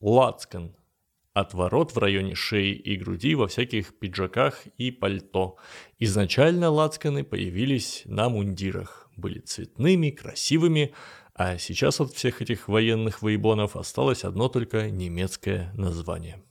лацкан. Отворот в районе шеи и груди во всяких пиджаках и пальто. Изначально лацканы появились на мундирах, были цветными, красивыми, а сейчас от всех этих военных воебонов осталось одно только немецкое название –